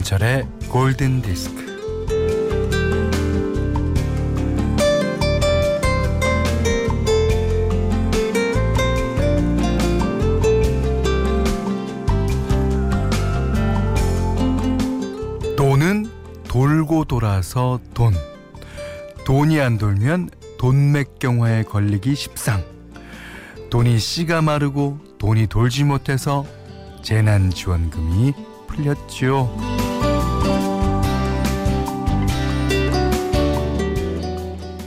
김현철의 골든 디스크. 돈은 돌고 돌아서 돈. 돈이 안 돌면 돈맥경화에 걸리기 십상. 돈이 씨가 마르고 돈이 돌지 못해서 재난지원금이 풀렸죠.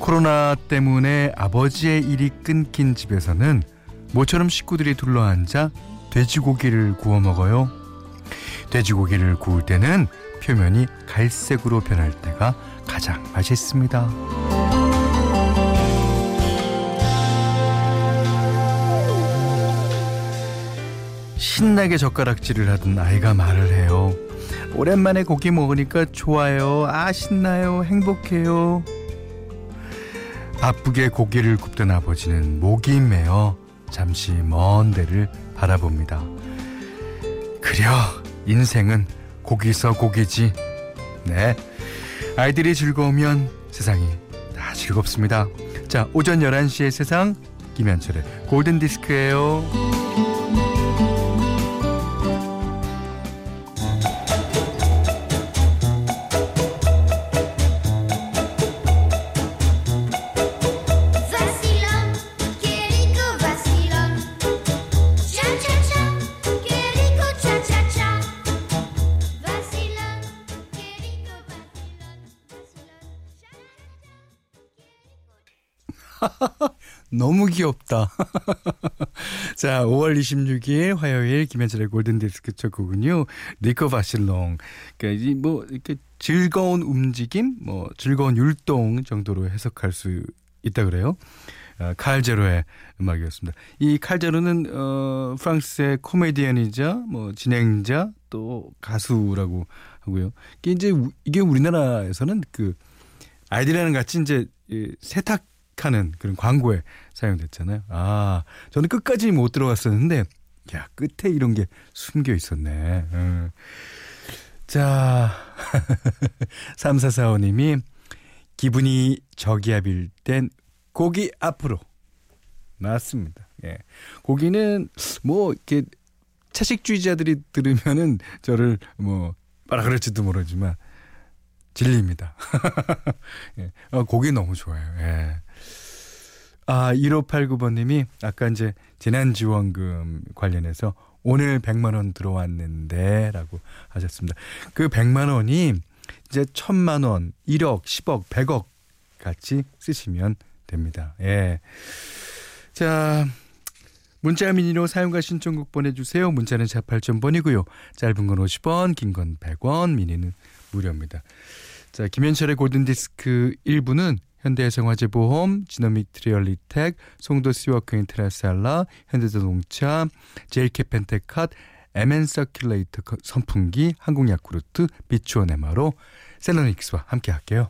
코로나 때문에 아버지의 일이 끊긴 집에서는 모처럼 식구들이 둘러앉아 돼지고기를 구워 먹어요. 돼지고기를 구울 때는 표면이 갈색으로 변할 때가 가장 맛있습니다. 신나게 젓가락질을 하던 아이가 말을 해요. 오랜만에 고기 먹으니까 좋아요. 아, 신나요. 행복해요. 바쁘게 고기를 굽던 아버지는 목이 메어 잠시 먼 데를 바라봅니다. 그려, 인생은 고기서 고기지. 네. 아이들이 즐거우면 세상이 다 즐겁습니다. 자, 오전 11시의 세상, 김현철의 골든 디스크예요. 너무 귀엽다. 자, 5월 26일 화요일 김현철의 골든디스크 첫 곡은요. 니코 바실롱. 그러니까 이뭐 이렇게 즐거운 움직임, 뭐 즐거운 율동 정도로 해석할 수 있다 그래요. 아, 칼제로의 음악이었습니다. 이 칼제로는 어 프랑스의 코미디언이자 뭐 진행자 또 가수라고 하고요. 이게 이제 우- 이게 우리나라에서는 그 아이들이랑 같이 이제 이 세탁 하는 그런 광고에 사용됐잖아요. 아, 저는 끝까지 못 들어갔었는데, 야, 끝에 이런 게 숨겨 있었네. 음. 자, 3445님이 기분이 저기압일 땐 고기 앞으로. 맞습니다. 예. 고기는 뭐, 이렇게 채식주의자들이 들으면은 저를 뭐, 뭐라 그럴지도 모르지만, 질립니다. 예. 어, 고기 너무 좋아요. 예. 아, 1589번님이 아까 이제 재난지원금 관련해서 오늘 100만 원 들어왔는데 라고 하셨습니다. 그 100만 원이 이제 1000만 원, 1억, 10억, 100억 같이 쓰시면 됩니다. 예. 자, 문자 미니로 사용과 신청곡 보내주세요. 문자는 4 8,000번이고요. 짧은 건 50원, 긴 건 100원, 미니는 무료입니다. 자, 김현철의 골든디스크 1부는 현대해상화재보험, 지노믹 트리얼리텍, 송도 시워크인 트라살라, 현대자동차, 제일캐펜테캇, MN서큘레이터 선풍기, 한국야쿠르트, 비추원 에마로 셀러닉스와 함께 할게요.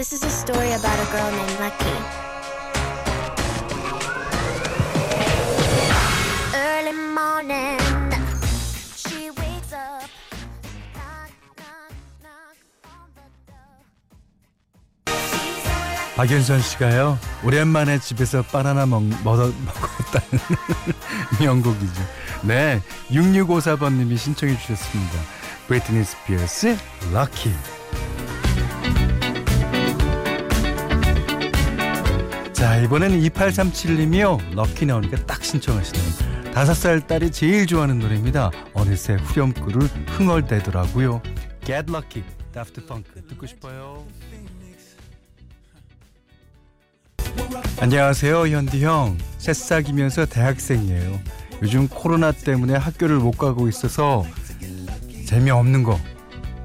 This is a story about a girl named Lucky. Early morning. 박윤선 씨가요 오랜만에 집에서 바나나 먹, 먹, 먹었다는 명곡이죠. 네, 6654번님이 신청해 주셨습니다. 브리트니 스피어스 럭키. 자 이번에는 2837님이요 럭키 나오니까 딱 신청하시네요. 다섯 살 딸이 제일 좋아하는 노래입니다. 어느새 후렴구를 흥얼대더라고요. Get Lucky, Daft Punk 듣고 싶어요. 안녕하세요 현디 형 새싹이면서 대학생이에요 요즘 코로나 때문에 학교를 못 가고 있어서 재미없는 거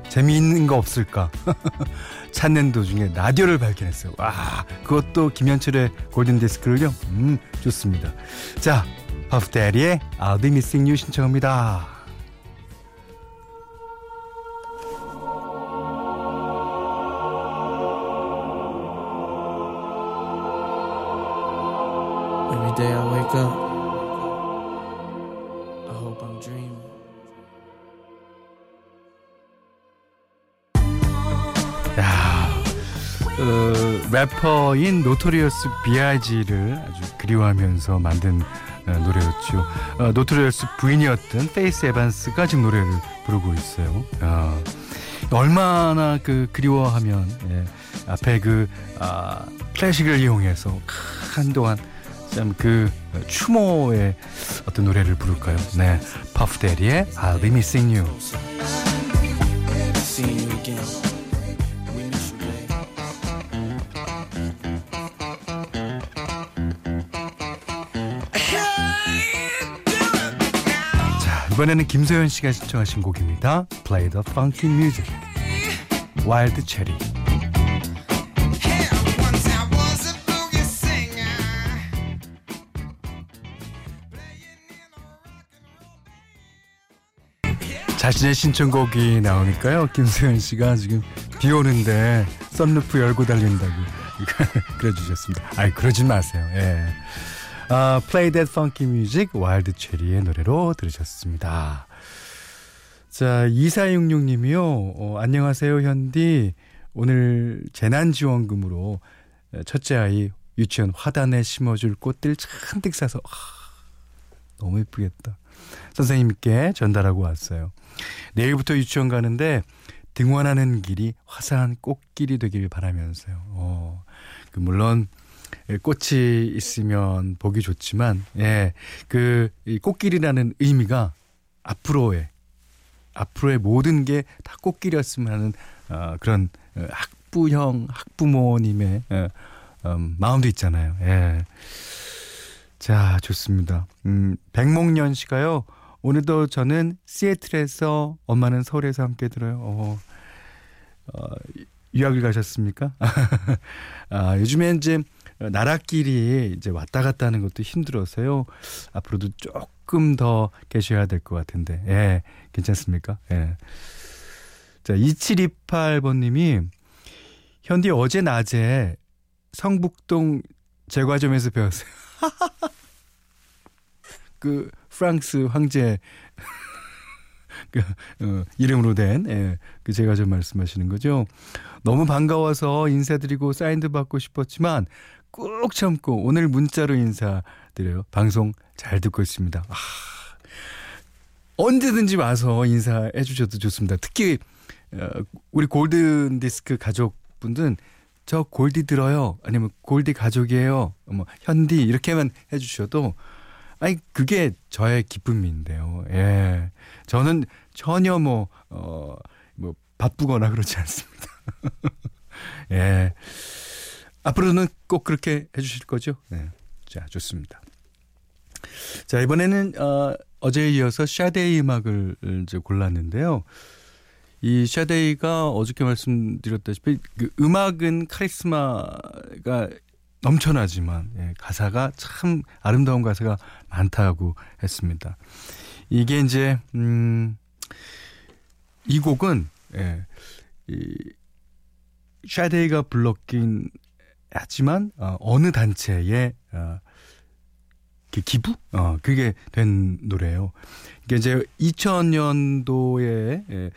재미있는 거 없을까? 찾는 도중에 라디오를 발견했어요. 와 그것도 김현철의 골든 디스크를요? 음 좋습니다. 자 퍼프데리의 I'll be missing you 신청합니다 래퍼인 노토리어스 B.I.G.를 아주 그리워하면서 만든 어, 노래였죠. 어, 노토리어스 부인이었던 페이스 에반스가 지금 노래를 부르고 있어요. 아, 얼마나 그 그리워하면 예, 앞에 그 아, 클래식을 이용해서 한동안 참 그 추모의 어떤 노래를 부를까요? 네, 퍼프 대디의 I'll Be Missing You. 이번에는 김소연 씨가 신청하신 곡입니다. Play the funky music. Wild Cherry. 자신의 신청곡이 나오니까요. 김소연 씨가 지금 비 오는데 썬루프 열고 달린다고 그래 주셨습니다. 아이 그러진 마세요. 예. 아, Play That Funky Music 와일드 체리의 노래로 들으셨습니다. 자, 2466님이요. 어, 안녕하세요, 현디. 오늘 재난지원금으로 첫째 아이 유치원 화단에 심어줄 꽃들 잔뜩 사서 아, 너무 예쁘겠다. 선생님께 전달하고 왔어요. 내일부터 유치원 가는데 등원하는 길이 화사한 꽃길이 되길 바라면서요. 어, 그 물론 꽃이 있으면 보기 좋지만, 예, 그, 이 꽃길이라는 의미가 앞으로의, 앞으로의 모든 게 다 꽃길이었으면 하는, 어, 그런 어, 학부형, 학부모님의, 어, 음, 마음도 있잖아요. 예. 자, 좋습니다. 음, 백목년 씨가요, 오늘도 저는 시애틀에서, 엄마는 서울에서 함께 들어요. 어, 어, 유학을 가셨습니까? 아, 요즘에 이제 나라끼리 이제 왔다 갔다 하는 것도 힘들어서요. 앞으로도 조금 더 계셔야 될 것 같은데, 예, 괜찮습니까? 예. 자, 2728번님이, 현디 어제 낮에 성북동 제과점에서 배웠어요. 그 프랑스 황제 그 어, 이름으로 된 예, 그 제과점 말씀하시는 거죠. 너무 반가워서 인사드리고 사인도 받고 싶었지만 꾹 참고 오늘 문자로 인사드려요. 방송 잘 듣고 있습니다. 아, 언제든지 와서 인사해 주셔도 좋습니다. 특히 어, 우리 골든 디스크 가족분들은 저 골디 들어요. 아니면 골디 가족이에요. 뭐 현디 이렇게만 해 주셔도 아니 그게 저의 기쁨인데요. 예. 저는 전혀 뭐 어, 뭐 바쁘거나 그렇지 않습니다. 예. 앞으로는 꼭 그렇게 해 주실 거죠? 네. 자, 좋습니다. 자, 이번에는 어, 어제에 이어서 샤데이 음악을 이제 골랐는데요. 이 샤데이가 어저께 말씀드렸다시피 그 음악은 카리스마가 넘쳐나지만 예, 가사가 참 아름다운 가사가 많다고 했습니다. 이게 이제 음, 이 곡은 예, 이 샤데이가 불렀긴 하지만 어, 어느 단체의 어, 그 기부? 어, 그게 된 노래예요. 이게 이제 2000년도에 예,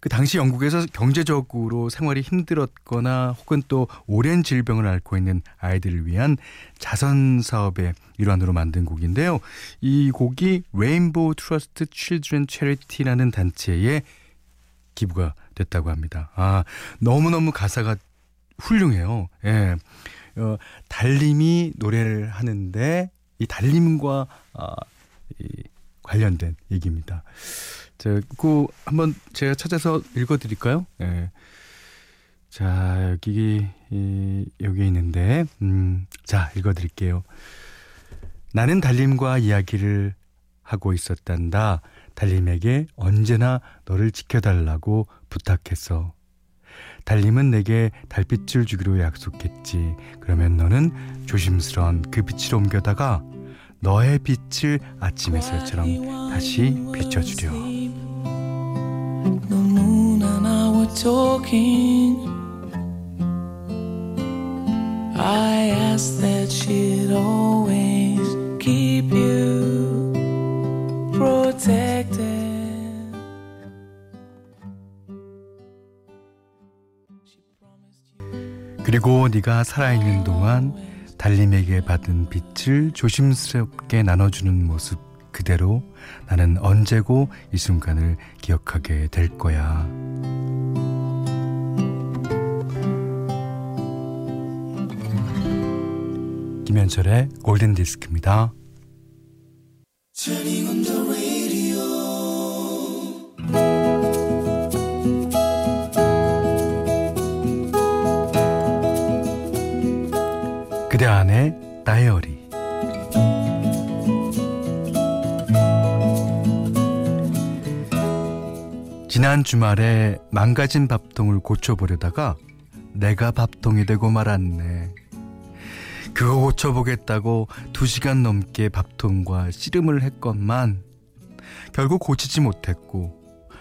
그 당시 영국에서 경제적으로 생활이 힘들었거나 혹은 또 오랜 질병을 앓고 있는 아이들을 위한 자선 사업의 일환으로 만든 곡인데요. 이 곡이 Rainbow Trust Children's Charity라는 단체에 기부가 됐다고 합니다. 아, 너무너무 가사가 훌륭해요. 예. 어, 달님이 노래를 하는데 이 달님과 아, 이 관련된 얘기입니다. 자, 그 한번 제가 찾아서 읽어드릴까요? 예. 자, 여기 이, 여기 있는데, 음, 자 읽어드릴게요. 나는 달님과 이야기를 하고 있었단다. 달님에게 언제나 너를 지켜달라고 부탁했어. 달님은 내게 달빛을 주기로 약속했지. 그러면 너는 조심스런 그 빛을 옮겨다가 너의 빛을 아침 햇살처럼 다시 비춰주려. 그리고 네가 살아있는 동안 달님에게 받은 빛을 조심스럽게 나눠주는 모습 그대로 나는 언제고 이 순간을 기억하게 될 거야. 김현철의 골든 디스크입니다. 지난 주말에 망가진 밥통을 고쳐보려다가 내가 밥통이 되고 말았네. 그거 고쳐보겠다고 두 시간 넘게 밥통과 씨름을 했건만 결국 고치지 못했고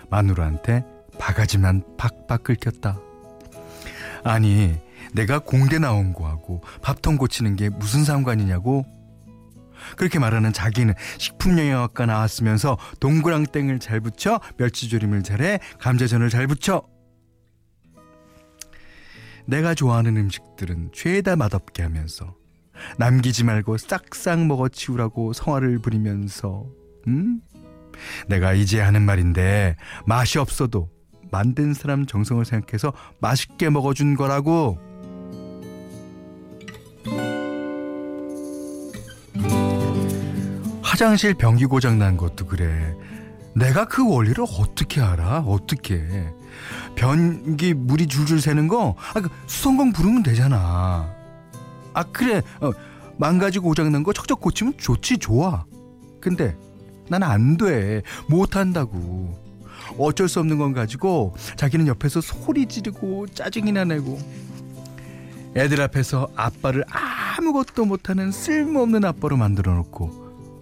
마누라한테 바가지만 팍팍 긁혔다. 아니 내가 공대 나온 거하고 밥통 고치는 게 무슨 상관이냐고? 그렇게 말하는 자기는 식품영양학과 나왔으면서 동그랑땡을 잘 붙여 멸치조림을 잘해 감자전을 잘 붙여 내가 좋아하는 음식들은 죄다 맛없게 하면서 남기지 말고 싹싹 먹어 치우라고 성화를 부리면서 음? 내가 이제 하는 말인데 맛이 없어도 만든 사람 정성을 생각해서 맛있게 먹어준 거라고 화장실 변기 고장 난 것도 그래. 내가 그 원리를 어떻게 알아? 어떻게? 변기 물이 줄줄 새는 거, 아, 그 수성공 부르면 되잖아. 아, 그래. 어, 망가지고 고장 난 거 척척 고치면 좋지, 좋아. 근데 난 안 돼. 못 한다고. 어쩔 수 없는 건 가지고 자기는 옆에서 소리 지르고 짜증이나 내고 애들 앞에서 아빠를 아무것도 못하는 쓸모없는 아빠로 만들어 놓고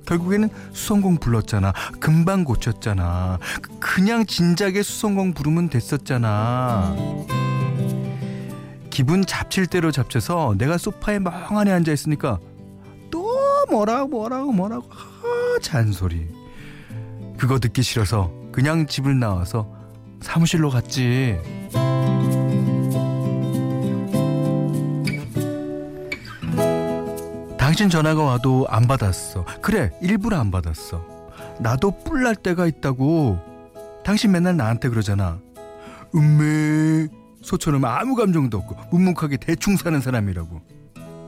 결국에는 수성공 불렀잖아. 금방 고쳤잖아. 그냥 진작에 수성공 부르면 됐었잖아. 기분 잡칠 대로 잡쳐서 내가 소파에 멍하니 앉아 있으니까 또 뭐라고 뭐라고 뭐라고 아, 잔소리. 그거 듣기 싫어서 그냥 집을 나와서 사무실로 갔지. 당신 전화가 와도 안 받았어. 그래, 일부러 안 받았어. 나도 뿔날 때가 있다고. 당신 맨날 나한테 그러잖아. 음메 소처럼 아무 감정도 없고 묵묵하게 대충 사는 사람이라고.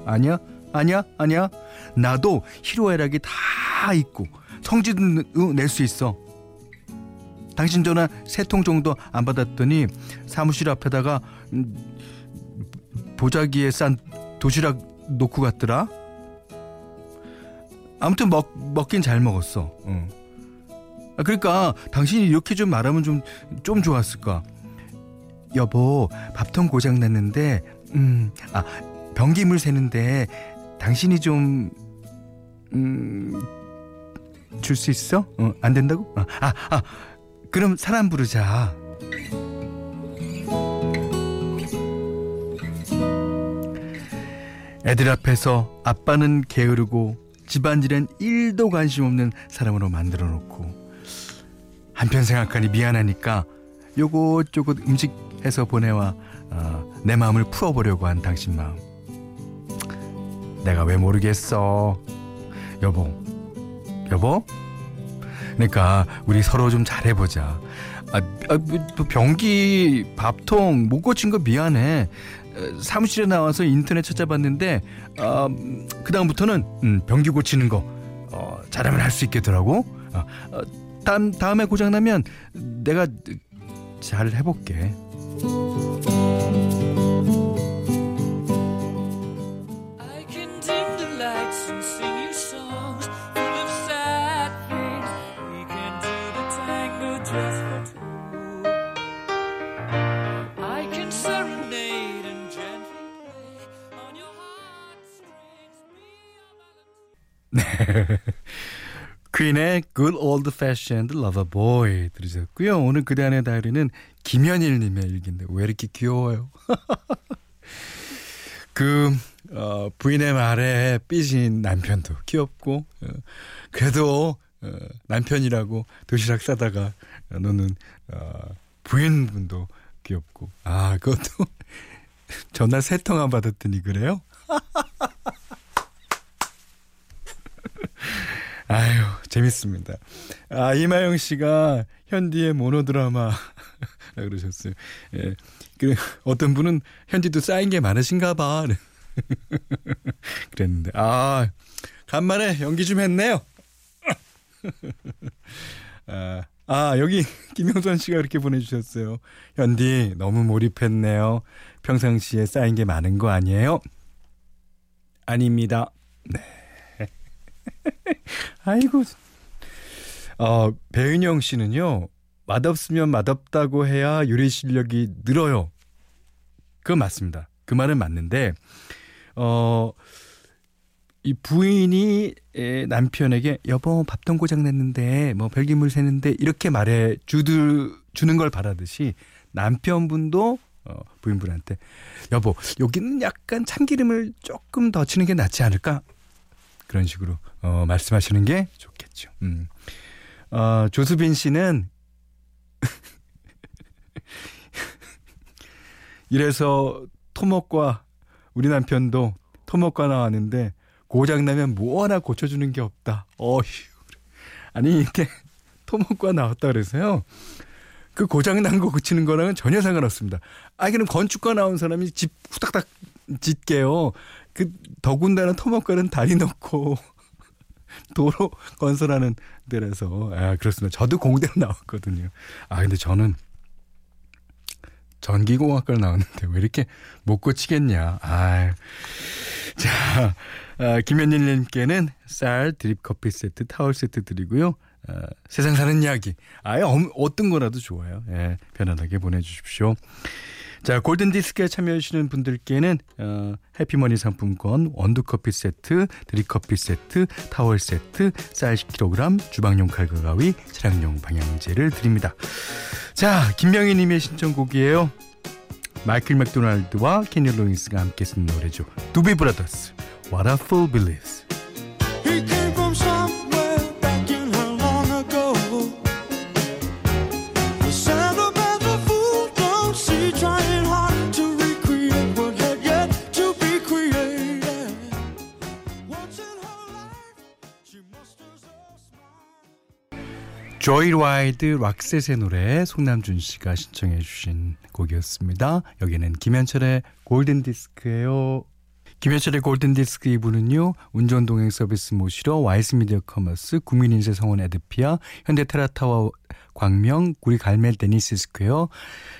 아니야? 아니야? 아니야? 나도 희로애락이 다 있고 성질도 낼 수 있어. 당신 전화 세 통 정도 안 받았더니 사무실 앞에다가 음, 보자기에 싼 도시락 놓고 갔더라. 아무튼 먹 먹긴 잘 먹었어. 응. 아, 그러니까 당신이 이렇게 좀 말하면 좀좀 좋았을까. 여보 밥통 고장 났는데 음아 변기물 새는데 당신이 좀 음. 줄 수 있어? 어, 안 된다고? 아, 아, 아, 그럼 사람 부르자. 애들 앞에서 아빠는 게으르고 집안일엔 1도 관심 없는 사람으로 만들어 놓고 한편 생각하니 미안하니까 요것저것 음식 해서 보내와 어, 내 마음을 풀어보려고 한 당신 마음. 내가 왜 모르겠어? 여보 여보? 그러니까 우리 서로 좀 잘해보자. 아, 아, 뭐, 또 변기 밥통 못 고친 거 미안해. 어, 사무실에 나와서 인터넷 찾아봤는데 어, 그 다음부터는 음, 변기 고치는 거 어, 잘하면 할 수 있겠더라고. 어, 어, 다음 다음에 고장 나면 내가 잘 해볼게. 퀸의 Good Old Fashioned Lover Boy 들으셨고요. 오늘 그대 안의 다이어리는 김현일님의 일기인데 왜 이렇게 귀여워요? 그 어, 부인의 말에 삐진 남편도 귀엽고 어, 그래도 어, 남편이라고 도시락 싸다가 노는 어, 부인분도 귀엽고 아 그것도 전화 세 통 안 받았더니 그래요? 아유, 재밌습니다. 아, 이마영 씨가 현디의 모노드라마 그러셨어요. 예. 그 어떤 분은 현디도 쌓인 게 많으신가 봐. 그랬는데 아, 간만에 연기 좀 했네요. 아, 아, 여기 김영선 씨가 이렇게 보내주셨어요. 현디 너무 몰입했네요. 평상시에 쌓인 게 많은 거 아니에요? 아닙니다. 네. 아이고. 어, 배은영 씨는요. 맛없으면 맛없다고 해야 요리 실력이 늘어요. 그건 맞습니다. 그 말은 맞는데 어, 이 부인이 에, 남편에게 여보 밥통 고장 냈는데 뭐 별기물 새는데 이렇게 말해 주드 주는 걸 바라듯이 남편분도 어, 부인분한테 여보 여기는 약간 참기름을 조금 더 치는 게 낫지 않을까 그런 식으로 어, 말씀하시는 게 좋겠죠. 음. 어, 조수빈 씨는 이래서 토목과 우리 남편도 토목과 나왔는데 고장 나면 뭐 하나 고쳐주는 게 없다. 어휴. 아니 이렇게 토목과 나왔다 그래서요. 그 고장 난 거 고치는 거랑은 전혀 상관없습니다. 아 그럼 건축과 나온 사람이 집 후닥닥 짓게요. 그 더군다나 토목과는 다리 넣고 도로 건설하는 데라서 아 그렇습니다. 저도 공대로 나왔거든요. 아 근데 저는 전기공학과를 나왔는데 왜 이렇게 못 고치겠냐. 아, 자, 아, 김현일님께는 쌀 드립 커피 세트, 타월 세트 드리고요. 아, 세상 사는 이야기. 아예 어, 어떤 거라도 좋아요. 예, 편안하게 보내주십시오. 자, 골든디스크에 참여해주시는 분들께는 어, 해피머니 상품권, 원두커피 세트, 드립커피 세트, 타월 세트, 쌀 10kg, 주방용 칼과 가위, 차량용 방향제를 드립니다. 자, 김명희 님의 신청곡이에요. 마이클 맥도날드와 케니 로긴스가 함께 쓴 노래죠. 두비 브라더스, What a Fool Believes. 조이 라이드 락셋의 노래 송남준 씨가 신청해 주신 곡이었습니다. 여기는 김현철의 골든 디스크예요. 김현철의 골든 디스크 2부는요. 운전 동행 서비스 모시러 와이스 미디어 커머스, 국민인세 성원 에드피아, 현대 테라타워 광명, 구리 갈멜 데니스 스퀘어,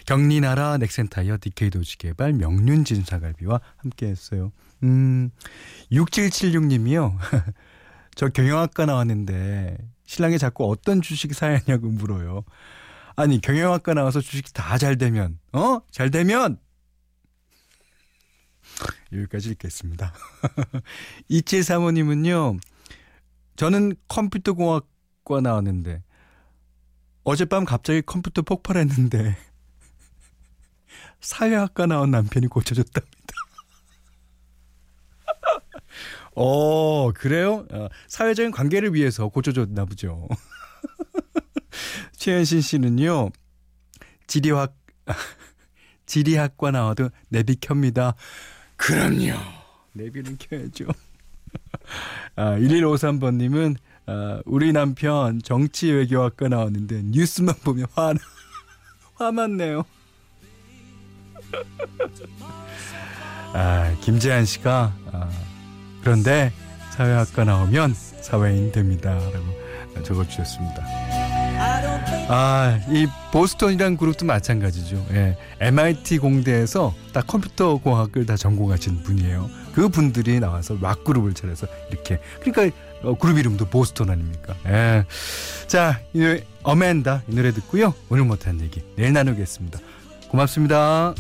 경리나라 넥센타이어, 디케이 도시 개발, 명륜 진사갈비와 함께 했어요. 음, 6776님이요. 저 경영학과 나왔는데 신랑이 자꾸 어떤 주식 사야 하냐고 물어요. 아니 경영학과 나와서 주식 다 잘 되면 어? 잘 되면 여기까지 읽겠습니다. 2735님은요. 저는 컴퓨터공학과 나왔는데 어젯밤 갑자기 컴퓨터 폭발했는데 사회학과 나온 남편이 고쳐줬답니다. 어, 그래요? 어, 사회적인 관계를 위해서 고쳐줬나 보죠. 최현신 씨는요, 지리학, 지리학과 나와도 내비 켭니다. 그럼요. 내비는 켜야죠. 아, 1153번님은, 아, 우리 남편 정치 외교학과 나왔는데 뉴스만 보면 화, 화만 내요. 아, 김재한 씨가, 아, 그런데 사회학과 나오면 사회인 됩니다. 라고 적어주셨습니다. 아, 이 보스턴이란 그룹도 마찬가지죠. 예. MIT 공대에서 딱 컴퓨터 공학을 다 전공하신 분이에요. 그 분들이 나와서 락 그룹을 차려서 이렇게. 그러니까 어, 그룹 이름도 보스턴 아닙니까? 예. 자, 이 어맨다 이 노래 듣고요. 오늘 못한 얘기 내일 나누겠습니다. 고맙습니다.